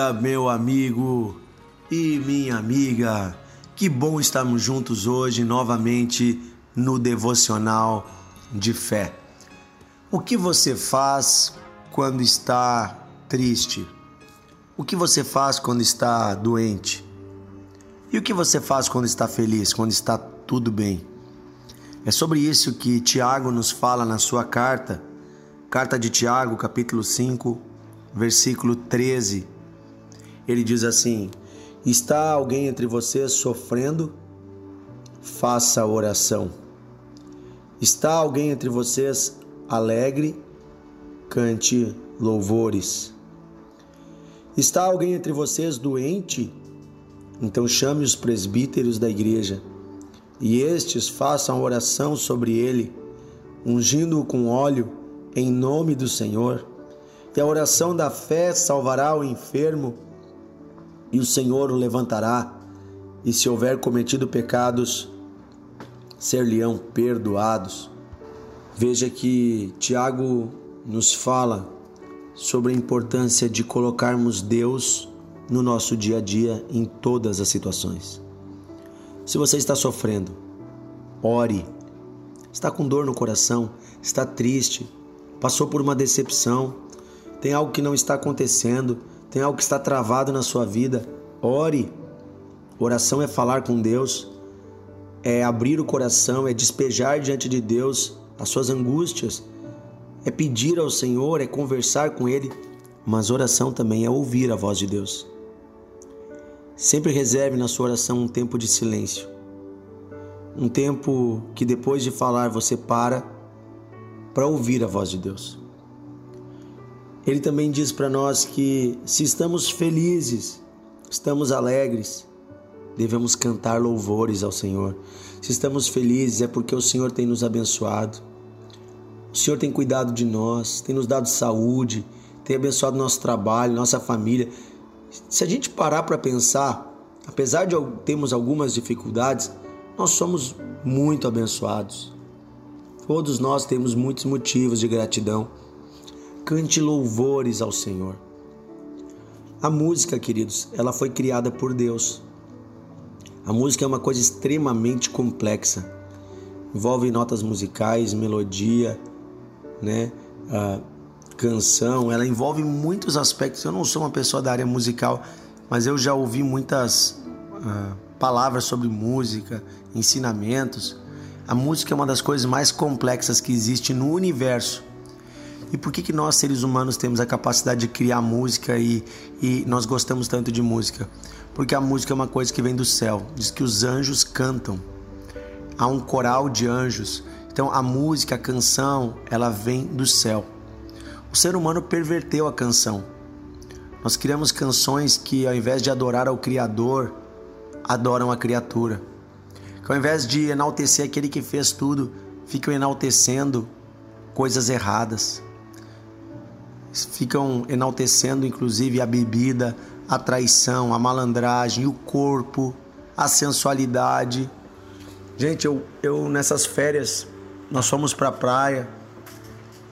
dia, meu amigo e minha amiga. Que bom estarmos juntos hoje novamente no devocional de fé. O que você faz quando está triste? O que você faz quando está doente? E o que você faz quando está feliz, quando está tudo bem? É sobre isso que Tiago nos fala na sua carta, carta de Tiago, capítulo 5, versículo 13. Ele diz assim: Está alguém entre vocês sofrendo? Faça oração. Está alguém entre vocês alegre? Cante louvores. Está alguém entre vocês doente? Então chame os presbíteros da igreja, e estes façam oração sobre ele, ungindo-o com óleo em nome do Senhor. E a oração da fé salvará o enfermo, e o Senhor o levantará, e se houver cometido pecados, ser-lhe-ão perdoados. Veja que Tiago nos fala sobre a importância de colocarmos Deus no nosso dia a dia em todas as situações. Se você está sofrendo, ore. Está com dor no coração, está triste, passou por uma decepção, tem algo que não está acontecendo, tem algo que está travado na sua vida, ore. Oração é falar com Deus, é abrir o coração, é despejar diante de Deus as suas angústias, é pedir ao Senhor, é conversar com Ele, mas oração também é ouvir a voz de Deus. Sempre reserve na sua oração um tempo de silêncio, um tempo que depois de falar você para para ouvir a voz de Deus. Ele também diz para nós que se estamos felizes, estamos alegres, devemos cantar louvores ao Senhor. Se estamos felizes é porque o Senhor tem nos abençoado. O Senhor tem cuidado de nós, tem nos dado saúde, tem abençoado nosso trabalho, nossa família. Se a gente parar para pensar, apesar de termos algumas dificuldades, nós somos muito abençoados. Todos nós temos muitos motivos de gratidão cante louvores ao Senhor. A música, queridos, ela foi criada por Deus. A música é uma coisa extremamente complexa. Envolve notas musicais, melodia, né? Canção, ela envolve muitos aspectos. Eu não sou uma pessoa da área musical, mas eu já ouvi muitas uh, palavras sobre música, ensinamentos. A música é uma das coisas mais complexas que existe no universo. E por que, que nós, seres humanos, temos a capacidade de criar música e, e nós gostamos tanto de música? Porque a música é uma coisa que vem do céu. Diz que os anjos cantam. Há um coral de anjos. Então a música, a canção, ela vem do céu. O ser humano perverteu a canção. Nós criamos canções que, ao invés de adorar ao Criador, adoram a criatura. Que ao invés de enaltecer aquele que fez tudo, ficam enaltecendo coisas erradas ficam enaltecendo inclusive a bebida, a traição, a malandragem, o corpo, a sensualidade. Gente, eu, eu nessas férias, nós fomos para a praia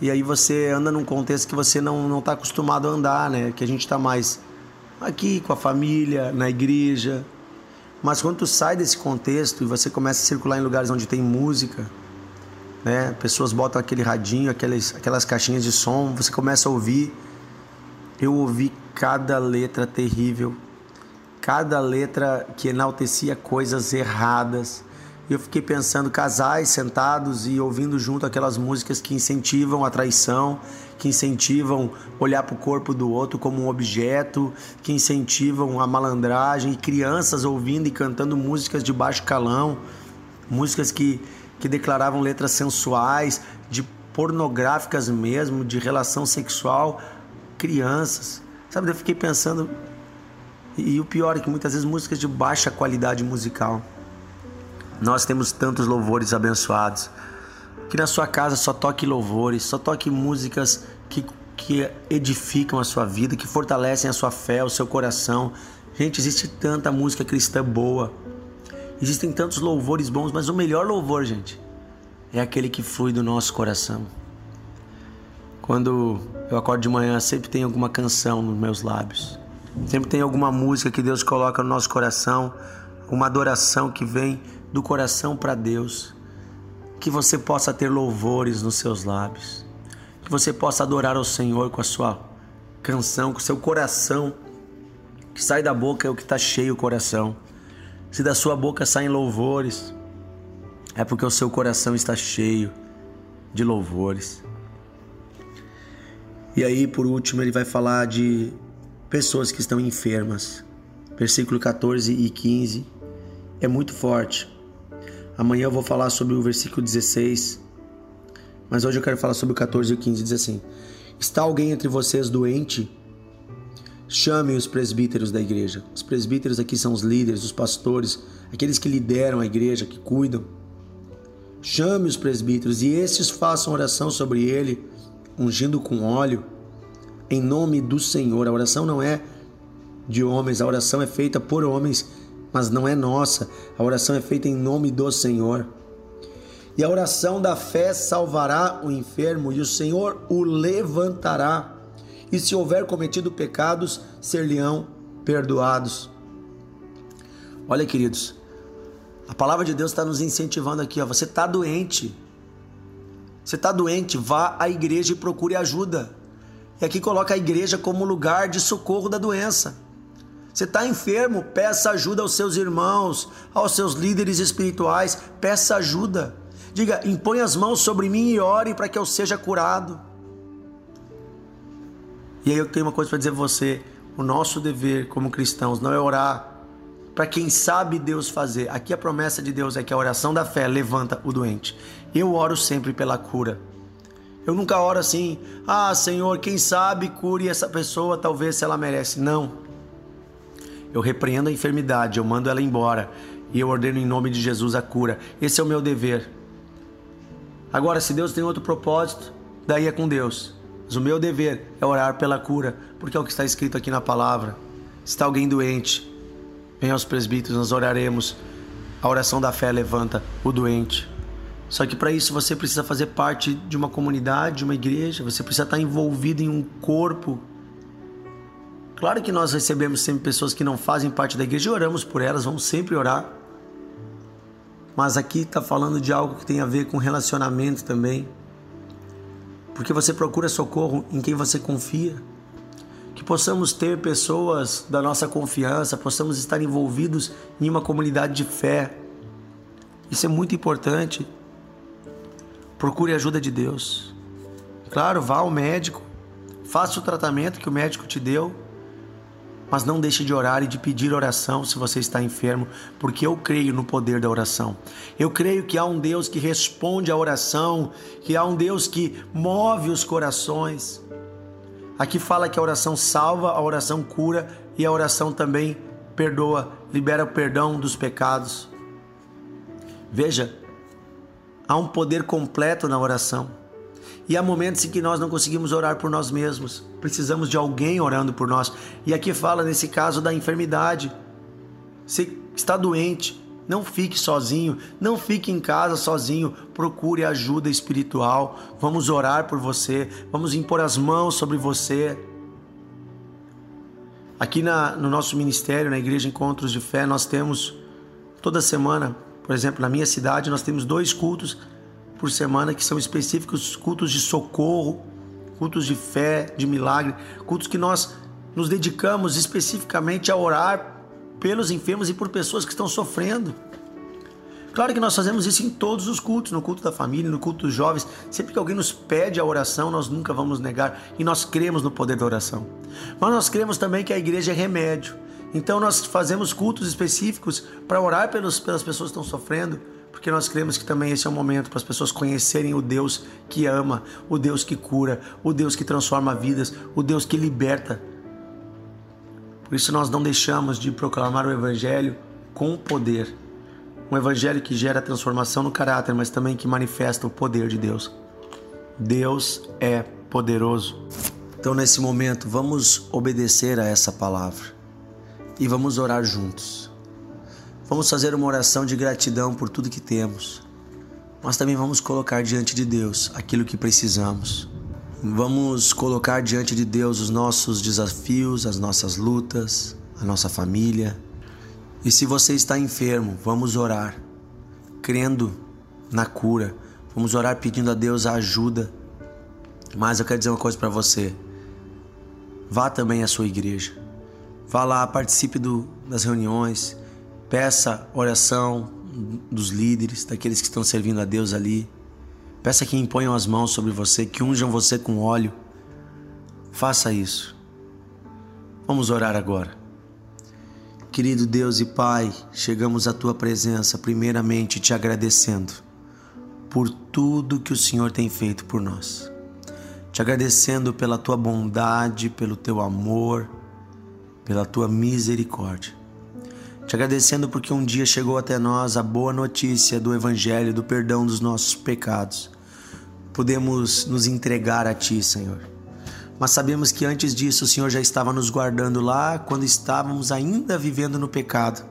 e aí você anda num contexto que você não não está acostumado a andar, né? Que a gente está mais aqui com a família, na igreja. Mas quando tu sai desse contexto e você começa a circular em lugares onde tem música, né? Pessoas botam aquele radinho, aquelas, aquelas caixinhas de som, você começa a ouvir. Eu ouvi cada letra terrível, cada letra que enaltecia coisas erradas. E eu fiquei pensando, casais sentados e ouvindo junto aquelas músicas que incentivam a traição, que incentivam olhar para o corpo do outro como um objeto, que incentivam a malandragem, e crianças ouvindo e cantando músicas de baixo calão, músicas que que declaravam letras sensuais, de pornográficas mesmo, de relação sexual, crianças. Sabe, eu fiquei pensando. E, o pior é que muitas vezes músicas de baixa qualidade musical. Nós temos tantos louvores abençoados. Que na sua casa só toque louvores, só toque músicas que, que edificam a sua vida, que fortalecem a sua fé, o seu coração. Gente, existe tanta música cristã boa Existem tantos louvores bons, mas o melhor louvor, gente, é aquele que flui do nosso coração. Quando eu acordo de manhã, sempre tem alguma canção nos meus lábios. Sempre tem alguma música que Deus coloca no nosso coração, uma adoração que vem do coração para Deus. Que você possa ter louvores nos seus lábios. Que você possa adorar ao Senhor com a sua canção, com o seu coração. Que sai da boca é o que está cheio o coração. Se da sua boca saem louvores, é porque o seu coração está cheio de louvores. E aí, por último, ele vai falar de pessoas que estão enfermas. Versículo 14 e 15 é muito forte. Amanhã eu vou falar sobre o versículo 16, mas hoje eu quero falar sobre o 14 e o 15. Diz assim: Está alguém entre vocês doente? Chame os presbíteros da igreja. Os presbíteros aqui são os líderes, os pastores, aqueles que lideram a igreja, que cuidam. Chame os presbíteros e estes façam oração sobre ele, ungindo com óleo, em nome do Senhor. A oração não é de homens, a oração é feita por homens, mas não é nossa. A oração é feita em nome do Senhor. E a oração da fé salvará o enfermo, e o Senhor o levantará. E se houver cometido pecados, ser-lhe-ão perdoados. Olha, queridos, a palavra de Deus está nos incentivando aqui. Ó. Você está doente. Você está doente, vá à igreja e procure ajuda. E aqui coloca a igreja como lugar de socorro da doença. Você está enfermo, peça ajuda aos seus irmãos, aos seus líderes espirituais, peça ajuda. Diga, impõe as mãos sobre mim e ore para que eu seja curado. E aí eu tenho uma coisa para dizer a você: o nosso dever como cristãos não é orar para quem sabe Deus fazer. Aqui a promessa de Deus é que a oração da fé levanta o doente. Eu oro sempre pela cura. Eu nunca oro assim, ah Senhor, quem sabe cure essa pessoa, talvez se ela merece. Não. Eu repreendo a enfermidade, eu mando ela embora e eu ordeno em nome de Jesus a cura. Esse é o meu dever. Agora, se Deus tem outro propósito, daí é com Deus. Mas o meu dever é orar pela cura, porque é o que está escrito aqui na palavra. Se está alguém doente, venha aos presbíteros, nós oraremos. A oração da fé levanta o doente. Só que para isso você precisa fazer parte de uma comunidade, de uma igreja, você precisa estar envolvido em um corpo. Claro que nós recebemos sempre pessoas que não fazem parte da igreja e oramos por elas, vamos sempre orar. Mas aqui está falando de algo que tem a ver com relacionamento também. Porque você procura socorro em quem você confia. Que possamos ter pessoas da nossa confiança, possamos estar envolvidos em uma comunidade de fé. Isso é muito importante. Procure a ajuda de Deus. Claro, vá ao médico, faça o tratamento que o médico te deu, mas não deixe de orar e de pedir oração se você está enfermo, porque eu creio no poder da oração. Eu creio que há um Deus que responde à oração, que há um Deus que move os corações. Aqui fala que a oração salva, a oração cura e a oração também perdoa, libera o perdão dos pecados. Veja, há um poder completo na oração. E há momentos em que nós não conseguimos orar por nós mesmos, precisamos de alguém orando por nós. E aqui fala nesse caso da enfermidade. Você está doente, não fique sozinho, não fique em casa sozinho, procure ajuda espiritual. Vamos orar por você, vamos impor as mãos sobre você. Aqui na, no nosso ministério, na Igreja Encontros de Fé, nós temos toda semana, por exemplo, na minha cidade, nós temos dois cultos por semana que são específicos cultos de socorro, cultos de fé, de milagre, cultos que nós nos dedicamos especificamente a orar pelos enfermos e por pessoas que estão sofrendo. Claro que nós fazemos isso em todos os cultos, no culto da família, no culto dos jovens. Sempre que alguém nos pede a oração, nós nunca vamos negar e nós cremos no poder da oração. Mas nós cremos também que a igreja é remédio. Então nós fazemos cultos específicos para orar pelos, pelas pessoas que estão sofrendo, porque nós cremos que também esse é o momento para as pessoas conhecerem o Deus que ama, o Deus que cura, o Deus que transforma vidas, o Deus que liberta. Por isso nós não deixamos de proclamar o Evangelho com poder. Um Evangelho que gera transformação no caráter, mas também que manifesta o poder de Deus. Deus é poderoso. Então, nesse momento, vamos obedecer a essa palavra e vamos orar juntos. Vamos fazer uma oração de gratidão por tudo que temos, mas também vamos colocar diante de Deus aquilo que precisamos. Vamos colocar diante de Deus os nossos desafios, as nossas lutas, a nossa família. E se você está enfermo, vamos orar, crendo na cura. Vamos orar pedindo a Deus a ajuda. Mas eu quero dizer uma coisa para você. Vá também à sua igreja. Vá lá, participe do, das reuniões, peça oração dos líderes, daqueles que estão servindo a Deus ali. Peça que imponham as mãos sobre você, que unjam você com óleo. Faça isso. Vamos orar agora. Querido Deus e Pai, chegamos à tua presença, primeiramente te agradecendo por tudo que o Senhor tem feito por nós. Te agradecendo pela tua bondade, pelo teu amor, pela tua misericórdia. Te agradecendo porque um dia chegou até nós a boa notícia do Evangelho, do perdão dos nossos pecados. Podemos nos entregar a Ti, Senhor. Mas sabemos que antes disso o Senhor já estava nos guardando lá quando estávamos ainda vivendo no pecado.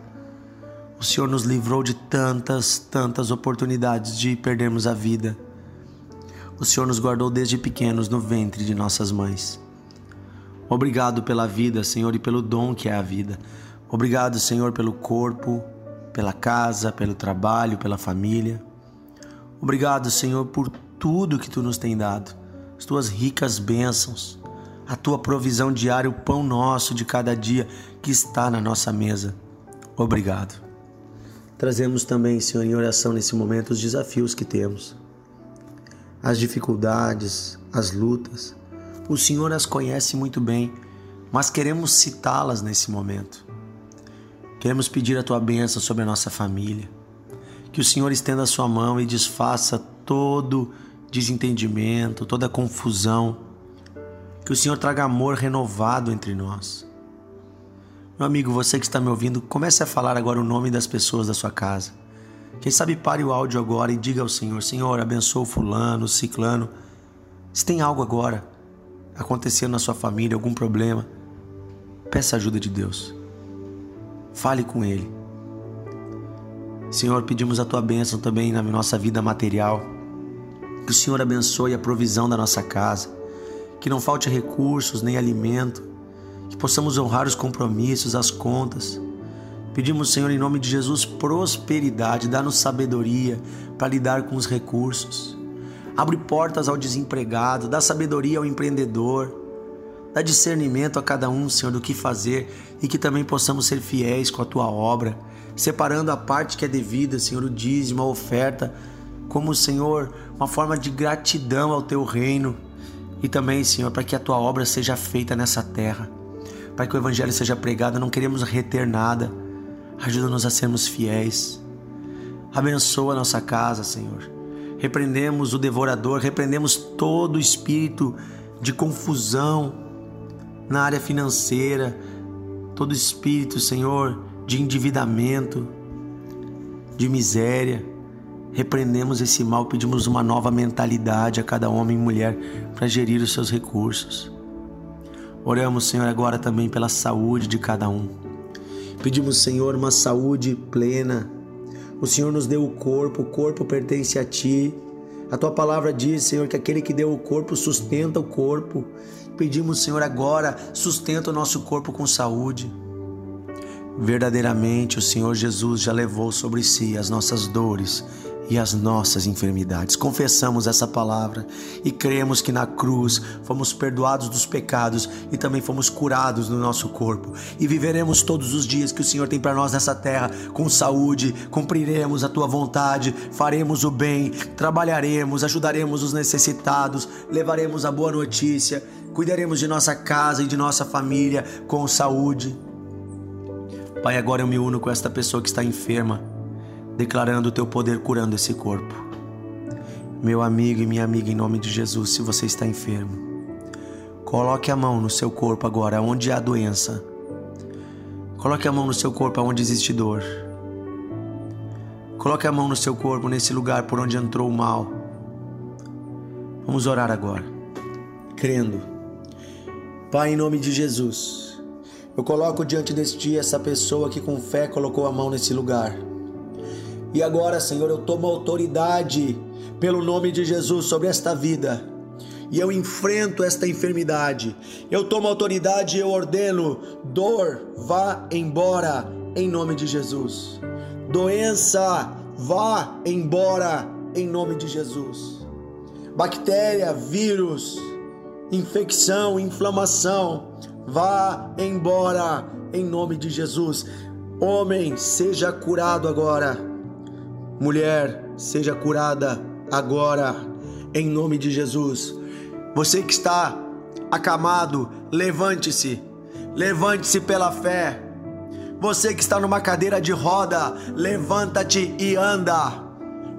O Senhor nos livrou de tantas, tantas oportunidades de perdermos a vida. O Senhor nos guardou desde pequenos no ventre de nossas mães. Obrigado pela vida, Senhor, e pelo dom que é a vida. Obrigado, Senhor, pelo corpo, pela casa, pelo trabalho, pela família. Obrigado, Senhor, por tudo que tu nos tem dado, as tuas ricas bênçãos, a tua provisão diária, o pão nosso de cada dia que está na nossa mesa. Obrigado. Trazemos também, Senhor, em oração nesse momento os desafios que temos, as dificuldades, as lutas. O Senhor as conhece muito bem, mas queremos citá-las nesse momento. Queremos pedir a tua bênção sobre a nossa família. Que o Senhor estenda a sua mão e desfaça todo desentendimento, toda confusão. Que o Senhor traga amor renovado entre nós. Meu amigo, você que está me ouvindo, comece a falar agora o nome das pessoas da sua casa. Quem sabe pare o áudio agora e diga ao Senhor: Senhor, abençoa fulano, ciclano. Se tem algo agora acontecendo na sua família, algum problema, peça ajuda de Deus. Fale com Ele. Senhor, pedimos a tua bênção também na nossa vida material. Que o Senhor abençoe a provisão da nossa casa. Que não falte recursos nem alimento. Que possamos honrar os compromissos, as contas. Pedimos, Senhor, em nome de Jesus, prosperidade, dá-nos sabedoria para lidar com os recursos. Abre portas ao desempregado, dá sabedoria ao empreendedor. Dá discernimento a cada um, Senhor, do que fazer e que também possamos ser fiéis com a tua obra, separando a parte que é devida, Senhor, o dízimo, a oferta, como, Senhor, uma forma de gratidão ao teu reino e também, Senhor, para que a tua obra seja feita nessa terra, para que o evangelho seja pregado, não queremos reter nada. Ajuda-nos a sermos fiéis. Abençoa a nossa casa, Senhor. Repreendemos o devorador, repreendemos todo espírito de confusão, na área financeira, todo espírito, Senhor, de endividamento, de miséria. Repreendemos esse mal, pedimos uma nova mentalidade a cada homem e mulher para gerir os seus recursos. Oramos, Senhor, agora também pela saúde de cada um. Pedimos, Senhor, uma saúde plena. O Senhor nos deu o corpo, o corpo pertence a Ti. A Tua palavra diz, Senhor, que aquele que deu o corpo sustenta o corpo. Pedimos, Senhor, agora sustenta o nosso corpo com saúde. Verdadeiramente, o Senhor Jesus já levou sobre si as nossas dores e as nossas enfermidades. Confessamos essa palavra e cremos que na cruz fomos perdoados dos pecados e também fomos curados no nosso corpo. E viveremos todos os dias que o Senhor tem para nós nessa terra com saúde, cumpriremos a tua vontade, faremos o bem, trabalharemos, ajudaremos os necessitados, levaremos a boa notícia, cuidaremos de nossa casa e de nossa família com saúde. Pai, agora eu me uno com esta pessoa que está enferma declarando o teu poder curando esse corpo. Meu amigo e minha amiga, em nome de Jesus, se você está enfermo, coloque a mão no seu corpo agora, onde há doença. Coloque a mão no seu corpo onde existe dor. Coloque a mão no seu corpo nesse lugar por onde entrou o mal. Vamos orar agora, crendo. Pai, em nome de Jesus, eu coloco diante deste dia essa pessoa que com fé colocou a mão nesse lugar. E agora, Senhor, eu tomo autoridade pelo nome de Jesus sobre esta vida. e eu enfrento esta enfermidade. Eu tomo autoridade e eu ordeno: dor, vá embora, em nome de Jesus. Doença, vá embora, em nome de Jesus. Bactéria, vírus, infecção, inflamação, vá embora, em nome de Jesus. Homem, seja curado agora. Mulher, seja curada agora, em nome de Jesus. Você que está acamado, levante-se. Levante-se pela fé. Você que está numa cadeira de roda, levanta-te e anda.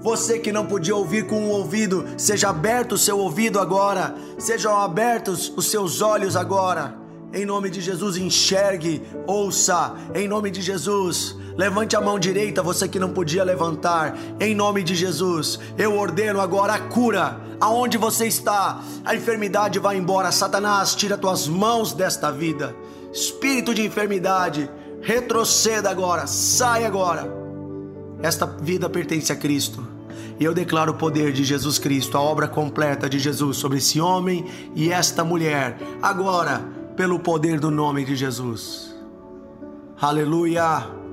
Você que não podia ouvir com um ouvido, seja aberto o seu ouvido agora, sejam abertos os seus olhos agora. Em nome de Jesus, enxergue, ouça. Em nome de Jesus, levante a mão direita, você que não podia levantar. Em nome de Jesus, eu ordeno agora a cura. Aonde você está, a enfermidade vai embora. Satanás, tira tuas mãos desta vida. Espírito de enfermidade, retroceda agora, sai agora. Esta vida pertence a Cristo. E eu declaro o poder de Jesus Cristo, a obra completa de Jesus sobre esse homem e esta mulher. Agora, pelo poder do nome de Jesus. Aleluia!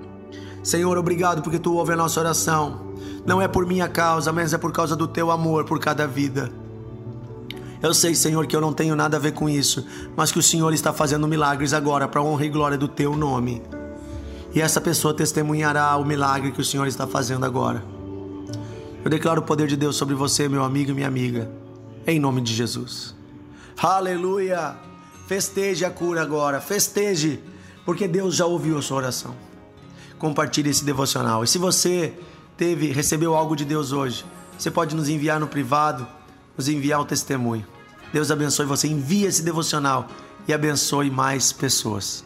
Senhor, obrigado porque tu ouve a nossa oração. Não é por minha causa, mas é por causa do teu amor por cada vida. Eu sei, Senhor, que eu não tenho nada a ver com isso, mas que o Senhor está fazendo milagres agora para honra e glória do teu nome. E essa pessoa testemunhará o milagre que o Senhor está fazendo agora. Eu declaro o poder de Deus sobre você, meu amigo e minha amiga, em nome de Jesus. Aleluia! Festeje a cura agora, festeje, porque Deus já ouviu a sua oração. Compartilhe esse devocional. E se você teve, recebeu algo de Deus hoje, você pode nos enviar no privado, nos enviar o testemunho. Deus abençoe você. Envie esse devocional e abençoe mais pessoas.